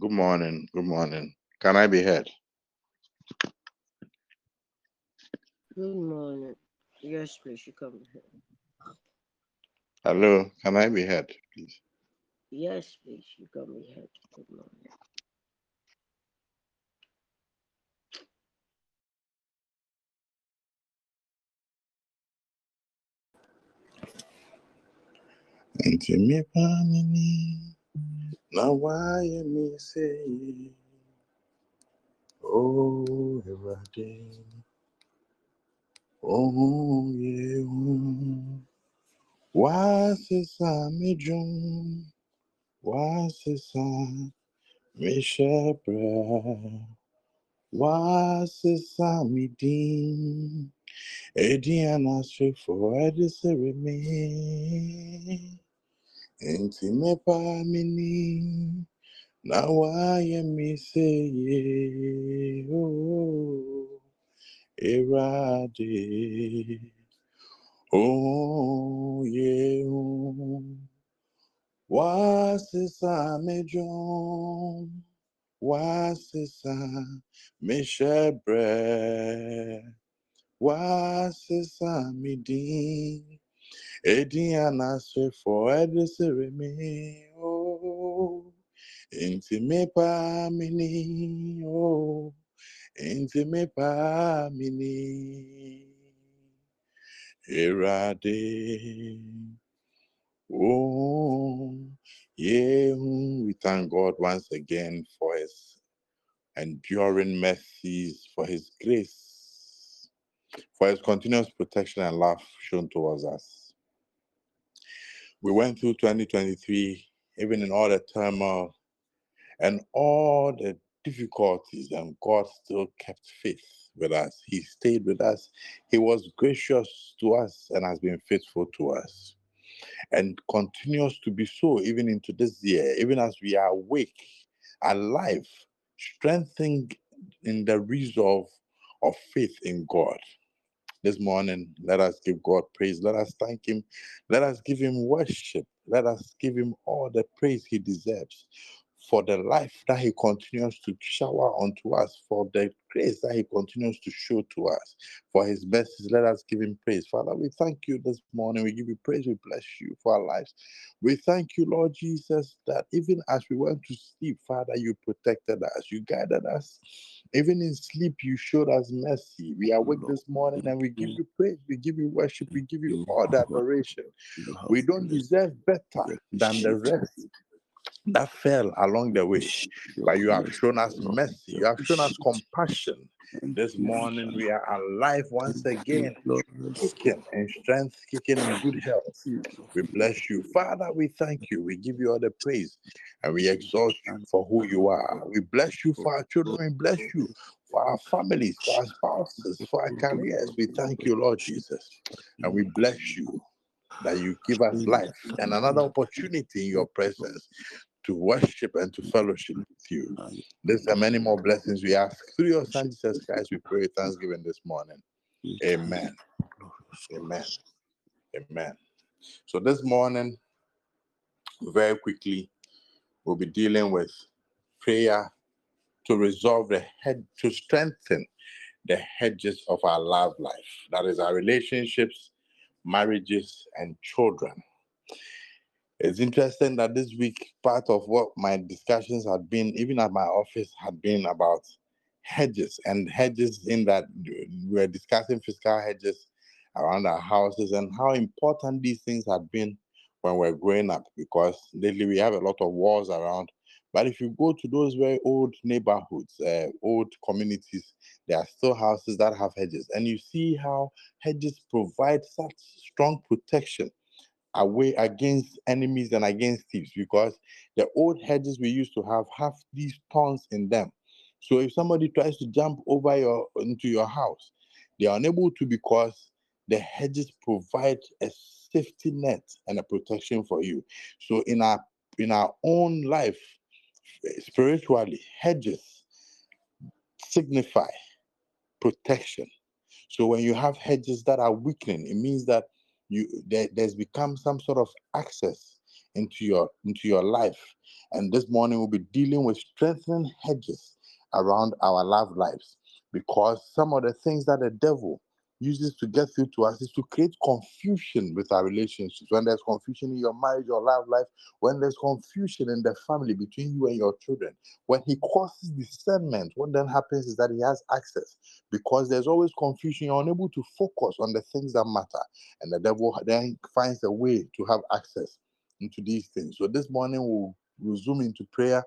Good morning. Good morning. Can I be heard? Good morning. Yes, please, you come here. Hello. Can I be heard, please? Yes, please, you come here. Good morning. Mepa mini na why am I saying, Oh, Awurade, oh, yehu. Wasesa me dwom, wasesa me hyɛbrɛ, wasesa me din. Edi anasrefo ɛde sere me. Nti mepa mini na wayɛ me yie. Oh, Awurade. Oh, yeah. Wasisa me drum, wasisa me shebre, wasisa me din. Edi anase for edisere me, oh, inti me pa mini, oh, inti me pa mini. Erade. Oh, yeah. We thank God once again for His enduring mercies, for His grace, for His continuous protection and love shown towards us. We went through 2023, even in all the turmoil and all the difficulties, and God still kept faith with us. He stayed with us. He was gracious to us and has been faithful to us and continues to be so even into this year, even as we are awake, alive, strengthened in the resolve of faith in God. This morning, let us give God praise. Let us thank Him. Let us give Him worship. Let us give Him all the praise He deserves for the life that He continues to shower onto us, for the grace that He continues to show to us, for His mercies. Let us give Him praise. Father, we thank you this morning. We give you praise. We bless you for our lives. We thank you, Lord Jesus, that even as we went to sleep, Father, you protected us, you guided us. Even in sleep, you showed us mercy. We are awake this morning and we give you. praise, we give you worship, we give you all the adoration. We don't deserve better than the rest that fell along the way. But you have shown us mercy, you have shown us compassion. This morning we are alive once again, kicking in strength, kicking in good health. We bless you. Father, we thank you. We give you all the praise and we exalt you for who you are. We bless you for our children. We bless you for our families, for our spouses, for our careers. We thank you, Lord Jesus. And we bless you that you give us life and another opportunity in your presence to worship and to fellowship with you. These are many more blessings we ask through your Son Jesus Christ. We pray thanksgiving this morning. Amen. Amen. Amen. So this morning, very quickly, we'll be dealing with prayer to resolve the head, to strengthen the hedges of our love life. That is our relationships, marriages, and children. It's interesting that this week, part of what my discussions had been, even at my office, had been about hedges and hedges in that we were discussing fiscal hedges around our houses and how important these things had been when we're growing up because lately we have a lot of walls around. But if you go to those very old neighborhoods, uh, old communities, there are still houses that have hedges. And you see how hedges provide such strong protection away against enemies and against thieves because the old hedges we used to have have these thorns in them. So if somebody tries to jump over your into your house, they are unable to because the hedges provide a safety net and a protection for you. So in our in our own life, spiritually, hedges signify protection. So when you have hedges that are weakening, it means that you there, there's become some sort of access into your into your life And this morning we'll be dealing with strengthening hedges around our love lives because some of the things that the devil uses to get through to us is to create confusion with our relationships. When there's confusion in your marriage or love life, when there's confusion in the family between you and your children, when he causes discernment, what then happens is that he has access because there's always confusion. You're unable to focus on the things that matter, and the devil then finds a way to have access into these things. So this morning we'll resume into prayer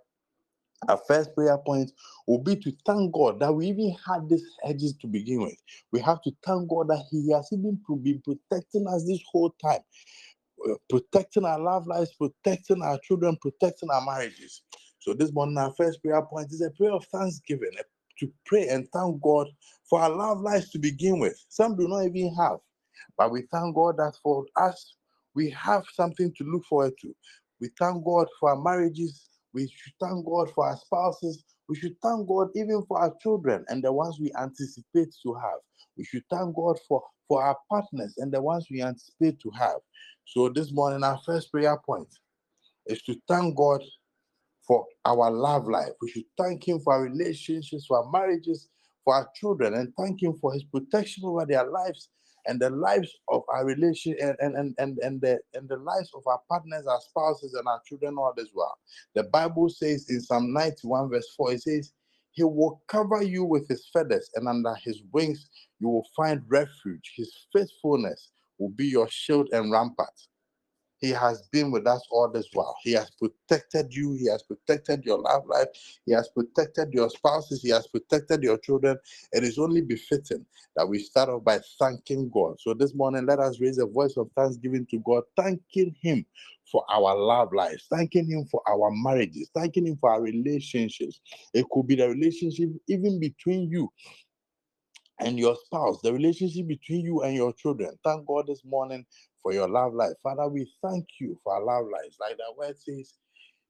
our first prayer point will be to thank God that we even had these hedges to begin with. We have to thank God that He has even been protecting us this whole time, uh, protecting our love lives, protecting our children, protecting our marriages. So this morning, our first prayer point is a prayer of thanksgiving, to pray and thank God for our love lives to begin with. Some do not even have, but we thank God that for us, we have something to look forward to. We thank God for our marriages we should thank God for our spouses. We should thank God even for our children and the ones we anticipate to have. We should thank God for, for our partners and the ones we anticipate to have. So this morning, our first prayer point is to thank God for our love life. We should thank Him for our relationships, for our marriages, for our children, and thank Him for His protection over their lives and the lives of our relation and, and, and, and, and the and the lives of our partners, our spouses, and our children all as well. The Bible says in Psalm 91, verse 4, it says, He will cover you with his feathers, and under his wings you will find refuge. His faithfulness will be your shield and rampart. He has been with us all this while. He has protected you. He has protected your love life. He has protected your spouses. He has protected your children. It is only befitting that we start off by thanking God. So this morning, let us raise a voice of thanksgiving to God, thanking Him for our love lives, thanking Him for our marriages, thanking Him for our relationships. It could be the relationship even between you and your spouse, the relationship between you and your children. Thank God this morning for your love life. Father, we thank you for our love lives. Like the word says,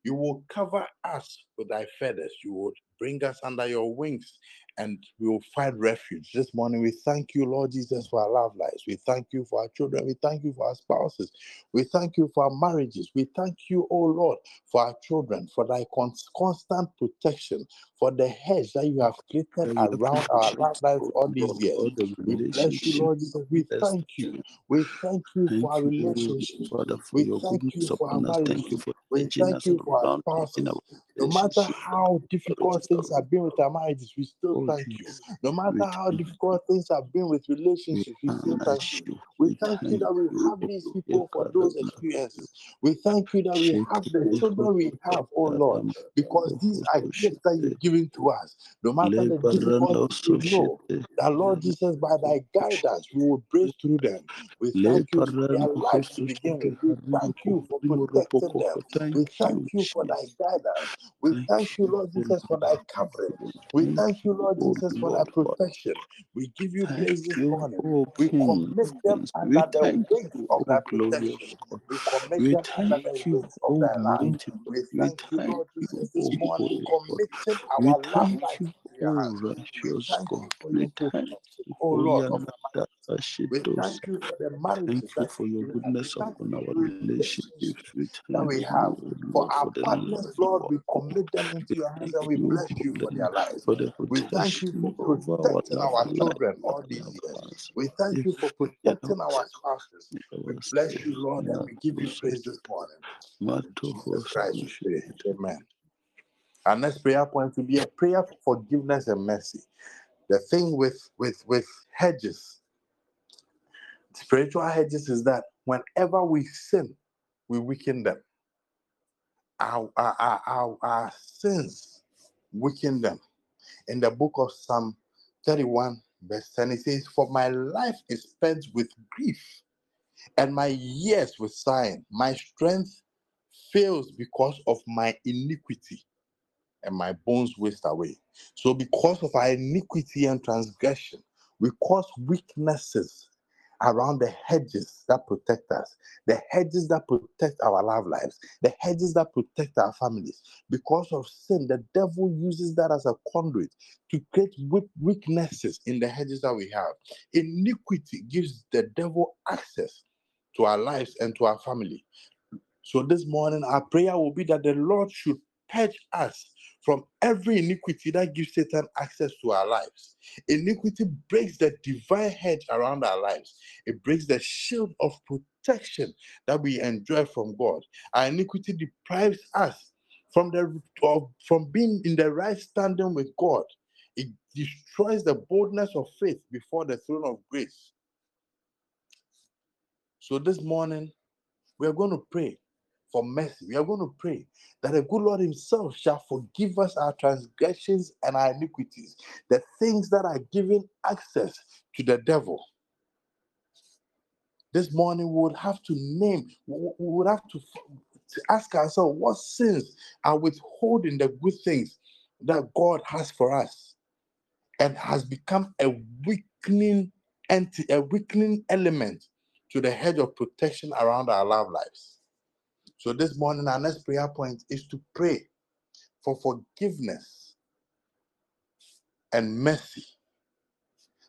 you will cover us with thy feathers. You will bring us under your wings and we will find refuge. This morning, we thank you, Lord Jesus, for our love lives. We thank you for our children. We thank you for our spouses. We thank you for our marriages. We thank you, oh Lord, for our children, for thy constant protection, for the hedge that you have created around our love lives all these years. We bless you, Lord Jesus. We thank you. We thank you for our relationships. We thank you for our marriages. We thank you for our spouses. No matter how difficult things have been with our marriages, we still oh, thank you. No matter how difficult things have been with relationships, we still thank you. We thank you that we have these people for those experiences. We thank you that we have the children we have, oh Lord, because these are gifts that you've given to us. No matter the difficulties, we know that Lord Jesus, by thy guidance, we will break through them. We thank you for their lives to begin with. We thank you for protecting them. We thank you for thy guidance. We thank you, Lord Jesus, for thy covering. We thank you, Lord Jesus, for thy protection. We give you praise this morning. We commit them under the weight of thy protection. We commit them under the weight of thy love. We thank you, Lord Jesus, this morning, committing our life to your hands. We thank you for your oh Lord, of we thank you for the marriages thank you for your goodness upon our relationship that we have. For our partners, Lord, we commit them into your hands and we bless you for their lives. For the we thank you for protecting our children all these years. We thank you for protecting our spouses. We bless you, Lord, and we give you praise this morning. In Jesus Christ. Amen. Our next prayer point will be a prayer for forgiveness and mercy. The thing with with with hedges spiritual hedges is that whenever we sin, we weaken them. Our, our, our, our, sins weaken them. In the book of Psalm 31, verse 10, it says, For my life is spent with grief, and my years with sighing. My strength fails because of my iniquity, and my bones waste away. So, because of our iniquity and transgression, we cause weaknesses around the hedges that protect us, the hedges that protect our love lives, the hedges that protect our families. Because of sin, the devil uses that as a conduit to create weaknesses in the hedges that we have. Iniquity gives the devil access to our lives and to our family. So this morning, our prayer will be that the Lord should purge us from every iniquity that gives Satan access to our lives. Iniquity breaks the divine hedge around our lives, it breaks the shield of protection that we enjoy from God. Our iniquity deprives us from the of, from being in the right standing with God. It destroys the boldness of faith before the throne of grace. So this morning, we are going to pray for mercy. We are going to pray that the good Lord Himself shall forgive us our transgressions and our iniquities, the things that are giving access to the devil. This morning, we would have to name, we would have to, to ask ourselves what sins are withholding the good things that God has for us and has become a weakening anti, a weakening element to the hedge of protection around our love lives. So this morning, our next prayer point is to pray for forgiveness and mercy,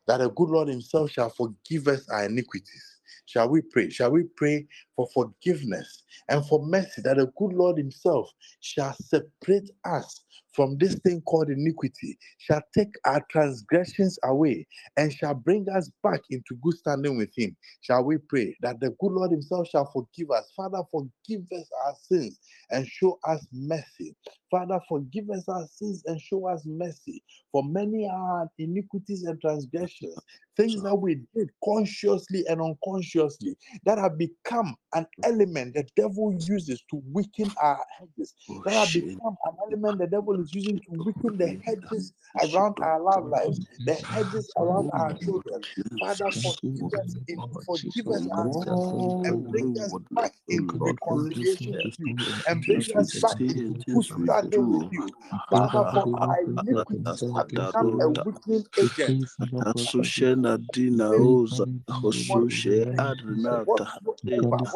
that the good Lord Himself shall forgive us our iniquities. Shall we pray? Shall we pray for forgiveness and for mercy that the good Lord Himself shall separate us from this thing called iniquity, shall take our transgressions away, and shall bring us back into good standing with Him? Shall we pray that the good Lord Himself shall forgive us? Father, forgive us our sins and show us mercy. Father, forgive us our sins and show us mercy. For many are iniquities and transgressions, things that we did consciously and unconsciously that have become an element the devil uses to weaken our hedges, oh, that have become an element the devil is using to weaken the hedges around our love lives, the hedges around our children. Father, forgive us, in, forgive us our sins and bring us back into reconciliation with you and bring us back into good standing with you. Father, for our iniquities have become a weakening agent Asushena dina oza hosushe adnata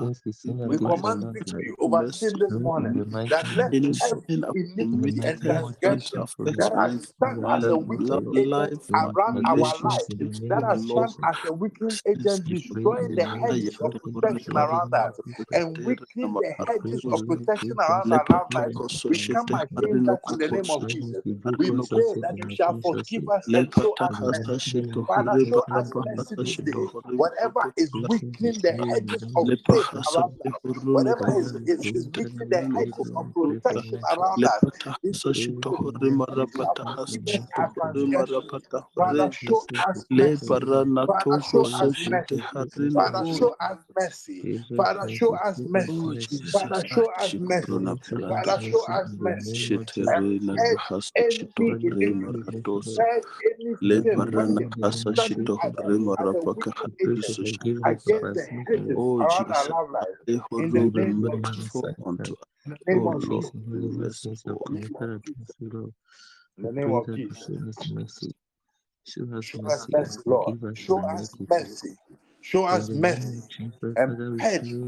We sin we against your command victory over sin this morning that let of Any Jesus. sin every the iniquity and transgression Jesus, O Lord. that has stand as a help us, O weakening love Lord. agent life, around our forgive us relationship lives, in the with that has stand as a weakening agent, We you pray in destroying the hedges of Ayato Jesus. We protection pray in the around us and weakening the hedges of protection around our lives. Lepatoko forgiveness of We come against that in the name of Jesus. be Hososhete good We pray that you shall forgive us and show us the mercy. mighty name Hasashito of Father, show us mercy this good. Horimarapashito day. Whatever is Let us be weakening the hedges of of us, around Father, show us mercy. Father, show us mercy. Father, show us mercy. Oh, Oh. In the Alehoru, Give be us name of Jesus. merciful side. unto us. In the name of Jesus. and be deliver us sins of merciful. In the name of Jesus. you, Lord. In We the name of Jesus. show us mercy. Show us mercy and mercy, Lord. Show us mercy. Show In us the mercy and purge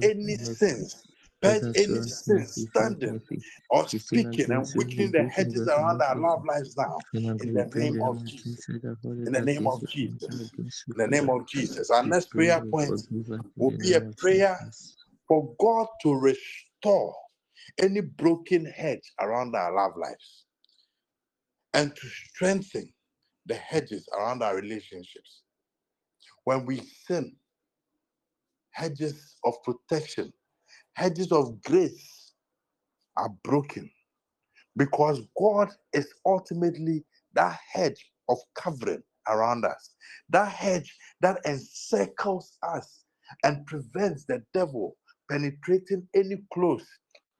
any sins, purge Father, show any us sins mercy, show us standing or speaking and we weakening the hedges around our love lives now. In the name of Jesus. In the name of Jesus. In the name of Jesus. Our next pray prayer point will be a prayer for God to restore any broken hedge around our love lives and to strengthen the hedges around our relationships. When we sin, hedges of protection, hedges of grace are broken because God is ultimately that hedge of covering around us, that hedge that encircles us and prevents the devil penetrating any close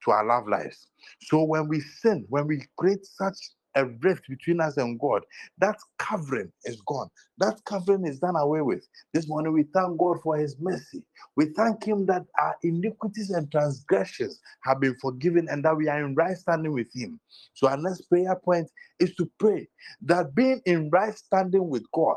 to our love lives. So when we sin, when we create such a rift between us and God. That covering is gone. That covering is done away with. This morning we thank God for his mercy. We thank him that our iniquities and transgressions have been forgiven and that we are in right standing with him. So our next prayer point is to pray that being in right standing with God,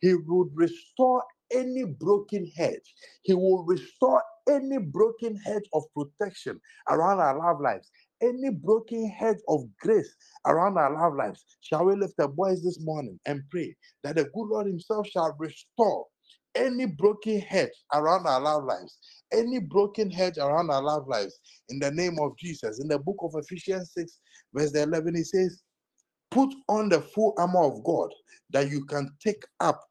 he would restore any broken hedge. He will restore any broken hedge of protection around our love lives, any broken hedge of grace around our love lives. Shall we lift our voice this morning and pray that the good Lord Himself shall restore any broken hedge around our love lives, any broken hedge around our love lives in the name of Jesus. In the book of Ephesians 6, verse 11, it says, Put on the full armor of God that you can take up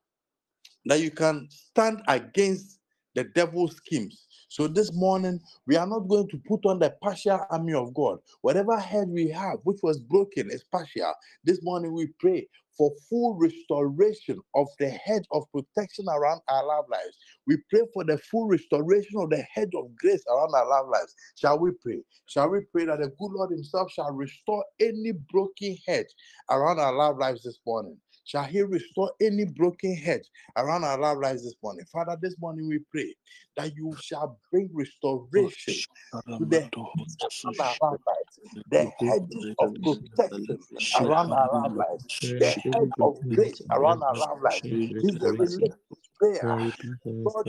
that you can stand against the devil's schemes. So this morning, we are not going to put on the partial army of God. Whatever head we have, which was broken, is partial. This morning, we pray for full restoration of the hedge of protection around our love lives. We pray for the full restoration of the hedge of grace around our love lives. Shall we pray? Shall we pray that the good Lord Himself shall restore any broken hedge around our love lives this morning? Shall He restore any broken head around our lives this morning? Father, this morning we pray that you shall bring restoration to the our lives, the hedges of protection around our lives, the hedge of grace around our lives. A religious prayer. Lord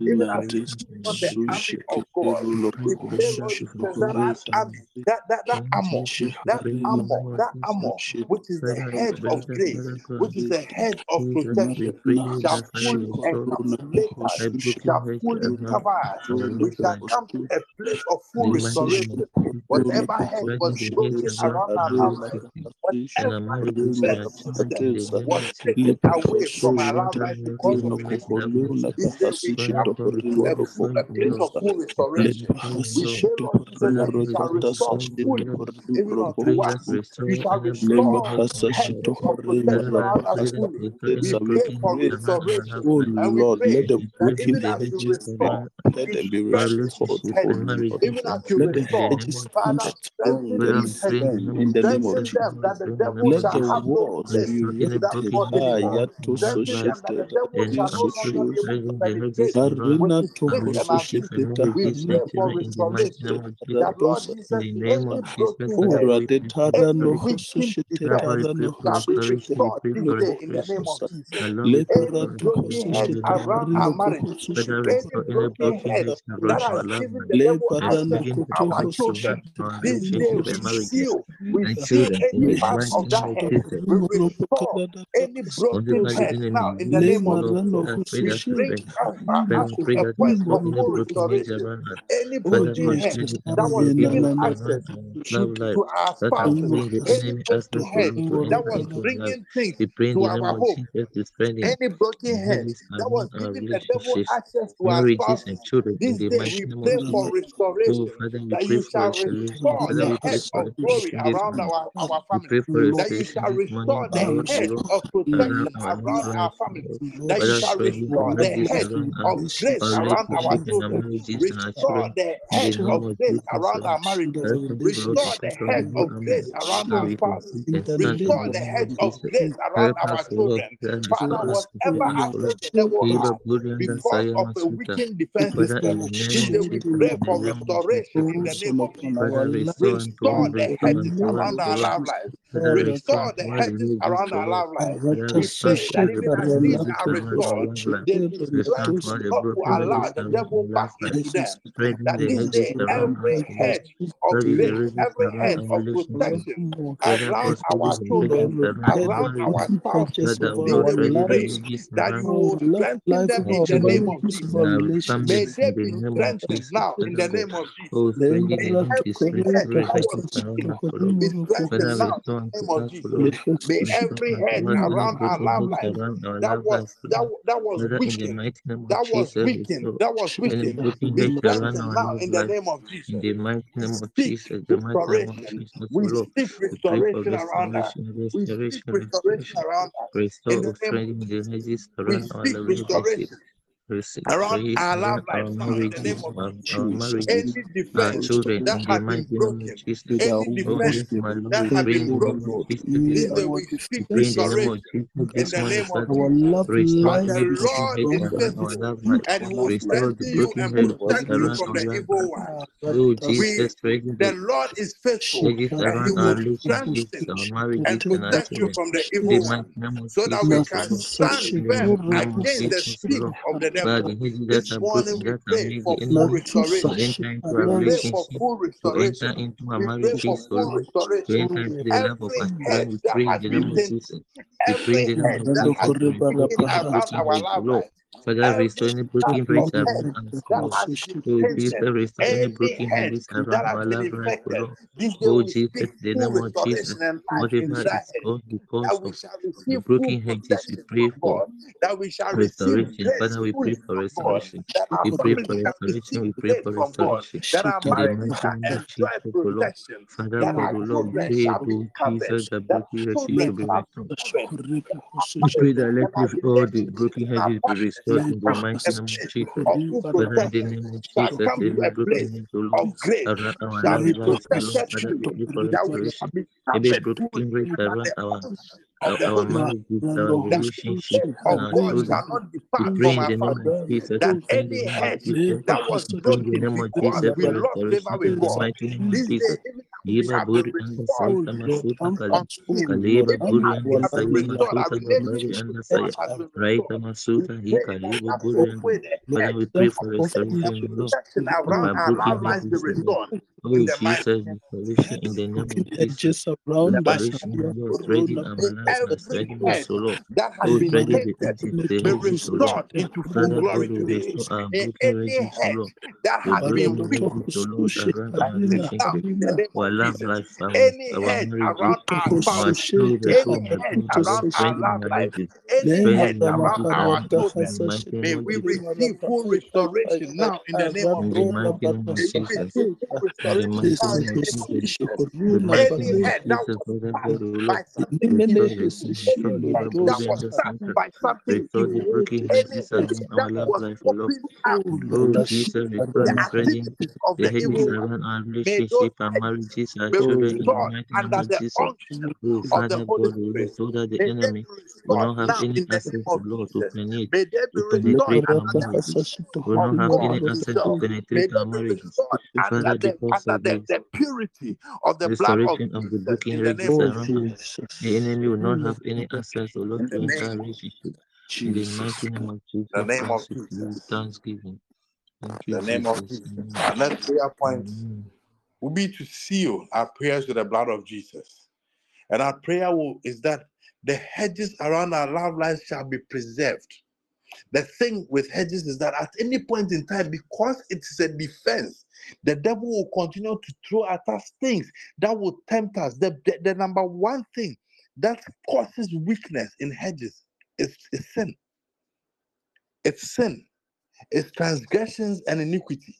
even as we on the army of God, we pray, Lord that that army, that that that armor, that armor, that armor, which is the hedge of grace, which is the hedge of protection, shall fully encapsulate us, shall fully cover us. We shall come to a place of full restoration. Whatever hedge was broken around our love life, whatever defense system was taken away from our love life because of iniquity, this day we shall come to a, full, a place of full restoration. We pray, Lord Jesus, that you shall restore fully, even unto us. You shall restore hedges of protection around us fully. We pray for restoration. Oh And we Lord, pray let the that broken even as you hedges restore, let them be restored, these oh hedges. Lord. Even as you Let the hedges stand Father, strong strengthen and these hedges. firm in the name of Jesus. them the Let the walls be in that erected. spot Ah, anymore. yato Strengthen them that the devil shall no longer be able to penetrate with Arena his toho snakes and our feet. soshiteta We pray for restoration. That Lord Jesus, any broken head, Uradetara any no weakened hososhitetara defense no shall be restored this day in the name of Jesus. Any Lepra to broken head around hososhitetara our no marriages, any broken head that has given the devil Lepra no access our children, hososhitetara this no day we seal, we seal any part of that head. We restore any broken head now in the name of Jesus. We bring us, us to a point of full restoration. Any Oh broken head Jesus, that was given Amen. access to our spouses, any broken head that was bringing things to our home, any broken head that was giving the devil access to our spouses. This day we pray for restoration, that you shall restore the head of glory around our, our family, that you shall restore the hedge of protection around our family, that you shall restore the hedge of grace around our children, restore the hedge of grace around our marriages, restore the hedge of grace around our spouses, restore the hedge of grace around our children. Father, whatever access the devil has because of a weakened defense system, this day we pray for restoration in the name of Jesus. Restore the hedges around our lives. Restore the hedges around our love lives. We pray that even as these are restored, they be strengthened not to allow the devil back into them. That this day, every hedge of grace, every hedge of protection around our children, around our spouses, this day we pray that you will strengthen them in the name of Jesus. May they be strengthened now in the name of Jesus. May every head that was weakened be strengthened now in the name of Jesus. May every head around our love lives that was that, that was weakened, that was weakened, that was weakened, be strengthened now in the name of Jesus. We speak restoration. We speak restoration around us. We speak restoration around us around our love in the name of Jesus. Any defense that has been broken, any defense that has been broken, children, day we seek restoration in the name of our Lord is and will rescue you and protect you from the evil one. We, the Lord is faithful and He will strengthen and protect you from the evil one so that we can stand firm against the speed of the Thank this morning we pray for full restoration. We pray for full restoration. We pray. We pray. Father, restore any broken place around us. Oh, Jesus, restore any broken place around our life. Oh, Jesus, the name of Jesus, multiply us all of the broken hedges we pray for. Restoration, Father, we pray for restoration. Oh oh we pray for restoration. We pray for restoration. Father, we will not pray to Jesus the broken hedges to be restored. We pray that let all the broken hedges be restored. In the mighty name of Jesus. Father, in the name of Jesus, good our Lord, thank you our our our our That any head that was broken, we lost favor with Iba Burian the he we pray for. Our. Oh, Jesus, restoration in the name of Jesus. Restoration, Lord, ready our lives, ready our soul, oh, ready the empty days, O Lord. Father, God, we restore our broken relationship, Lord. That has been weak, O Lord, around our love life. Any head around our spouse, any head around our life, any head around our children. May we receive full restoration now in the name of Jesus. Any head that was touched by something any head that was opened out, the activities of the evil, may those and that the unction of the Holy Spirit, so that the enemy will not have any access, Lord, to penetrate, to penetrate our marriages, will not have any access to penetrate our marriages. Father, because of the purity of the blood of the broken races the enemy will not have any access, Lord, to entire relationship. In the name of Jesus, the name of Jesus. thanksgiving. Thank you, the name Jesus. of Jesus. Let's prayer point. Amen will be to seal our prayers with the blood of Jesus. And our prayer will, is that the hedges around our love lives shall be preserved. The thing with hedges is that at any point in time, because it is a defense, the devil will continue to throw at us things that will tempt us. The, the, the number one thing that causes weakness in hedges is, is sin. It's sin, it's transgressions and iniquity.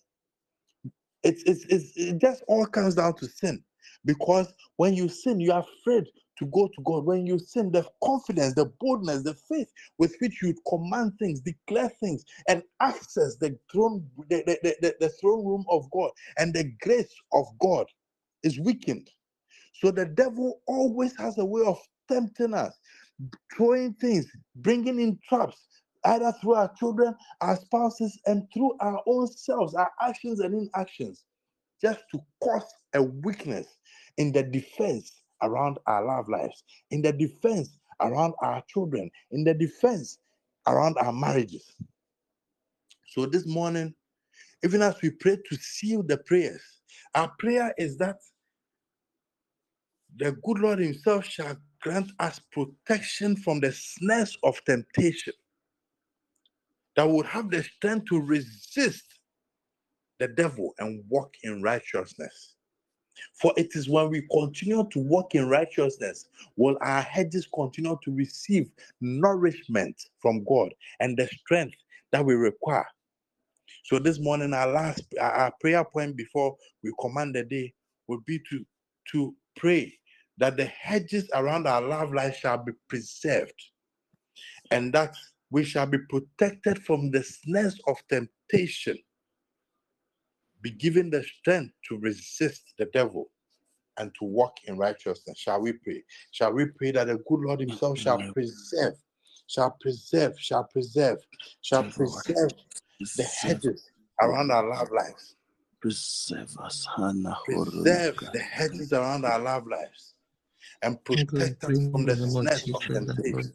It's, it's, it's, it just all comes down to sin. Because when you sin, you are afraid to go to God. When you sin, the confidence, the boldness, the faith with which you command things, declare things, and access the throne, the, the, the, the throne room of God and the grace of God is weakened. So the devil always has a way of tempting us, throwing things, bringing in traps, either through our children, our spouses, and through our own selves, our actions and inactions, just to cause a weakness in the defense around our love lives, in the defense around our children, in the defense around our marriages. So this morning, even as we pray to seal the prayers, our prayer is that the good Lord Himself shall grant us protection from the snares of temptation that would have the strength to resist the devil and walk in righteousness. For it is when we continue to walk in righteousness, will our hedges continue to receive nourishment from God and the strength that we require. So this morning, our last our prayer point before we command the day will be to to pray that the hedges around our love life shall be preserved, and that we shall be protected from the snares of temptation, be given the strength to resist the devil and to walk in righteousness. Shall we pray? Shall we pray that the good Lord Himself shall preserve, shall preserve, shall preserve, shall preserve the hedges around our love lives? Preserve us, Hannah. Preserve the hedges around our love lives and protect us from the snares of temptation.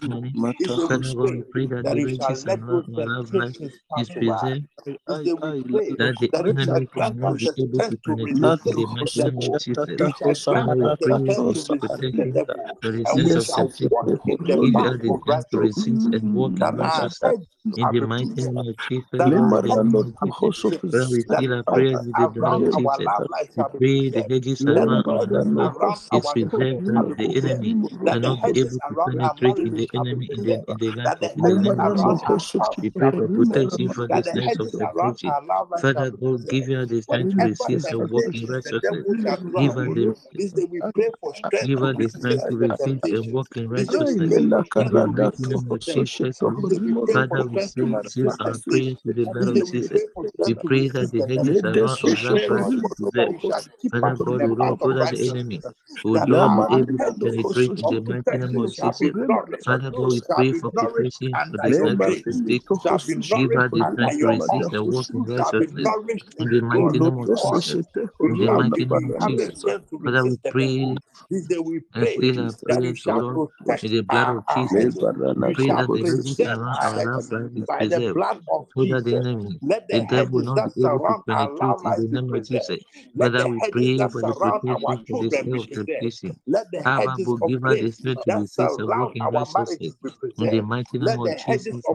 this morning. That it shall let those temptations that the enemy cannot be able to penetrate the dimension of Jesus. And we pray for to protect him the resistance of temptation, even to resist and walk in righteousness. In the mighty name of Jesus, we still are prayers in the blood of Jesus. We pray the hedges around the Lord is reserved that the enemy and not be able to penetrate in the enemy in the, in the land of the name of Jesus. We pray for protection from the snares of the preaching. Father God, give her the time to receive and walk in righteousness. Give us the, give us the time to receive and walk in righteousness. In the name of Jesus, Father, we sing since our prayers to the blood of Jesus. We pray that the angels are not observed by Father God, we don't go that the enemy. Will not be able to penetrate the mighty name of Jesus. Father God, we pray for the preparation for the sacrifice sake. Give us the strength to resist the work of righteousness in the mighty name of Jesus. In the mighty name of Jesus. Father, we pray and pray that prayers, Lord, in the blood of Jesus. we Pray that the angels are not by the blood of Jesus. Let the, the devil not be able to penetrate in the name of Jesus. Father, we pray for the protection of the spirit of temptation. Abba, forgive us the spirit to resist and walk in. In the mighty name of Jesus,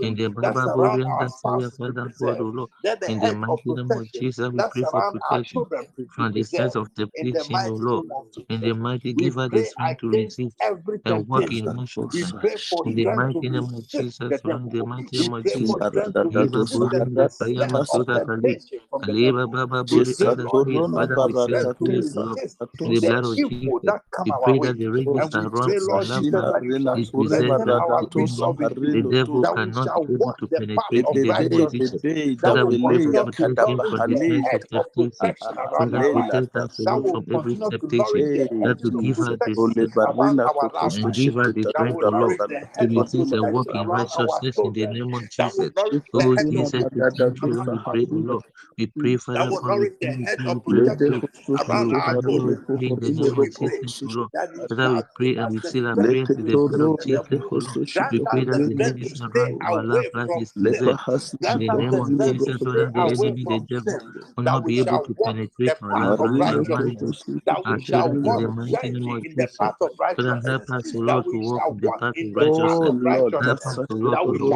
In the Bible, glory and that fire, Father, God, O Lord. In the mighty name of Jesus, we pray for protection from the sense of temptation, O Lord. In the mighty, give us the spirit to resist and walk in. In the mighty name of Jesus, Lord the you devil. Cannot able to penetrate the Jesus. From of every temptation that to give us the and give us the strength to walk in righteousness in the name of Jesus. Oh, Jesus, we pray, Lord. We pray, Father, for the things we pray. Father, we pray in the name of Jesus, Lord. Father, we pray and we seal our prayers in the blood of Jesus, Lord. We pray that the enemy is around our life, that is In the name of Jesus, Lord, the enemy, the devil, will not be able to we pray lives, our marriages, our children, in the name of Jesus. pray, help us, Lord, to walk in the path of pray, Help us, Lord, to walk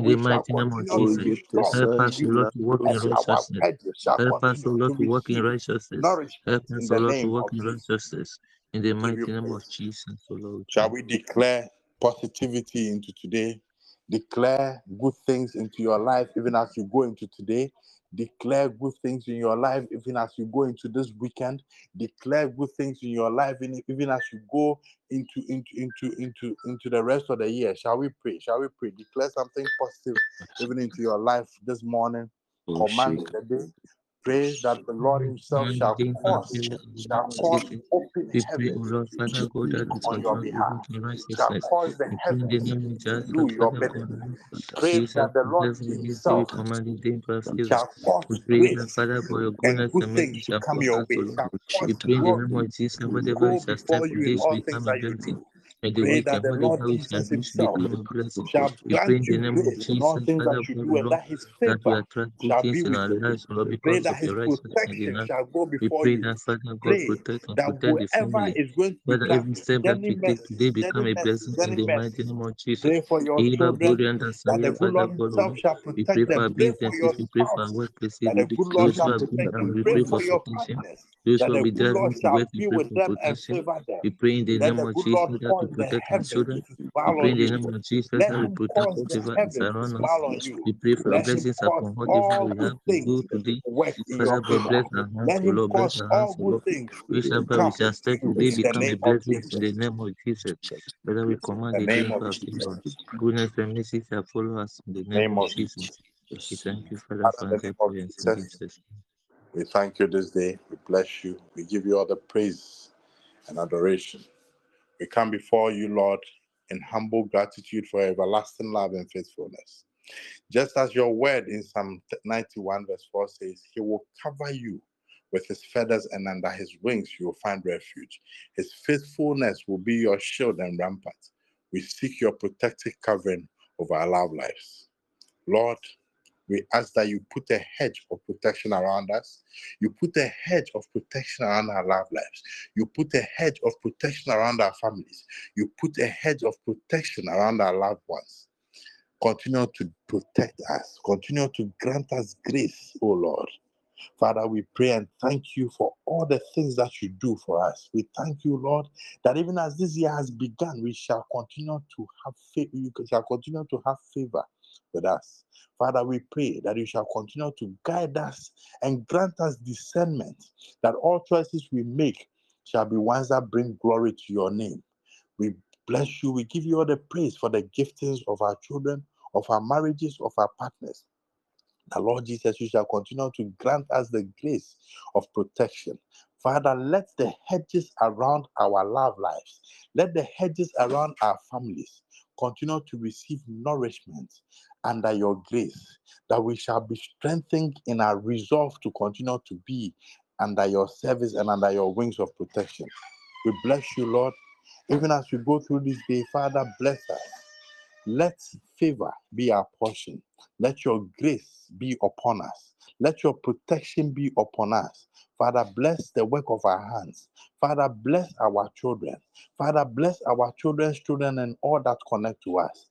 be Jesus. strong Help in us, O you, Lord, to walk in righteousness. Help us, O continue Lord, to to walk in righteousness. Help us, O the Lord, to name walk in righteousness. In the We give you mighty name of. Jesus, O Lord. Shall we declare positivity into today? Declare good things into your life even as you go into today. Declare good things in your life even as you go into this weekend. Declare good things in your life even as you go into into into into into the rest of the year. Shall we pray? Shall we pray? Declare something positive even into your life this morning. Oh, Command the day. Pray that the Lord Himself shall cause, shall cause open We heaven Father God, that to on your behalf, shall cause the We pray in the heavens to do your. God, Pray that the Lord is Himself we command the day for favor. shall cause grace and good things to come your way, Lord. shall cause We the name glory to go before you in all things that you do. And the week that the Lord whatever we shall Jesus Himself become a blessing. shall grant you grace in all Jesus, things that you do, and that His favor shall be with our you. lives, O Lord, Pray because that of His your righteousness and the protection shall go before you. that Father God Pray that whoever is going to become every step that journey we take today mercies, become a blessing in the mighty name of Jesus. Pray for your children that the good Lord Himself shall protect for them. Pray for your we pray for our spouses workplaces. that the good Lord shall who are going protect them. Pray for your partners that the good Lord shall be with them and favor them. We pray in the name of Jesus that to cause the protect children. We pray in the name of Jesus that we protect cause the whatever is around us. smile on you. We pray for your blessings upon whatever we have to do today. work in your Father God, bless our hands, O Lord, bless our hands, all O good Lord. things to Whichever we shall step today become a blessing in the name of Jesus. Father, we command The name of our favor. Jesus. Goodness and mercy shall follow us in the name of Jesus. We thank you, Father, for the name answering of prayers in Jesus, Jesus. we thank you this day. We bless you. We give you all the praise and adoration. We come before you, Lord, in humble gratitude for everlasting love and faithfulness. Just as your word in Psalm 91, verse 4 says, He will cover you with his feathers, and under his wings you will find refuge. His faithfulness will be your shield and rampart. We seek your protective covering over our love lives. Lord, we ask that you put a hedge of protection around us. You put a hedge of protection around our love lives. You put a hedge of protection around our families. You put a hedge of protection around our loved ones. Continue to protect us. Continue to grant us grace, O Lord. Father, we pray and thank you for all the things that you do for us. We thank you, Lord, that even as this year has begun, we shall continue to have faith. You shall continue to have favor with us. Father, we pray that you shall continue to guide us and grant us discernment, that all choices we make shall be ones that bring glory to your name. We bless you. We give you all the praise for the giftings of our children, of our marriages, of our partners. The Lord Jesus, you shall continue to grant us the grace of protection. Father, let the hedges around our love lives, let the hedges around our families continue to receive nourishment under your grace, that we shall be strengthened in our resolve to continue to be under your service and under your wings of protection. We bless you, Lord. Even as we go through this day, Father, bless us. Let favor be our portion. Let your grace be upon us. Let your protection be upon us. Father, bless the work of our hands. Father, bless our children. Father, bless our children's children and all that connect to us.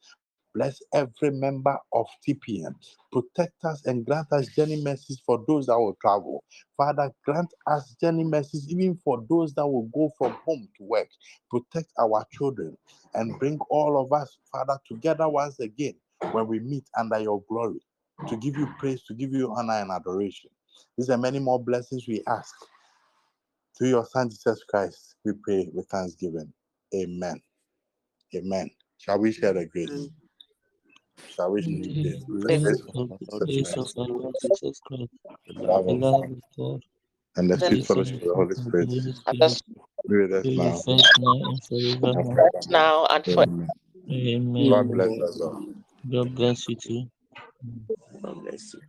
Bless every member of TPM. Protect us and grant us journey mercies for those that will travel. Father, grant us journey mercies even for those that will go from home to work. Protect our children and bring all of us, Father, together once again when we meet under your glory to give you praise, to give you honor and adoration. These are many more blessings we ask. Through your Son Jesus Christ, we pray with thanksgiving. Amen. Amen. Shall we share the grace? Shall we share the grace? Of Of our the Lord grace Jesus Christ, Lord Jesus Christ, the love the of love God, of God, and the the sweet fellowship of the Holy fellowship of the Spirit Holy Spirit, be with us be now with us now and and forevermore. forevermore. now and for Amen. Amen. God bless us all. God bless you too. God bless you.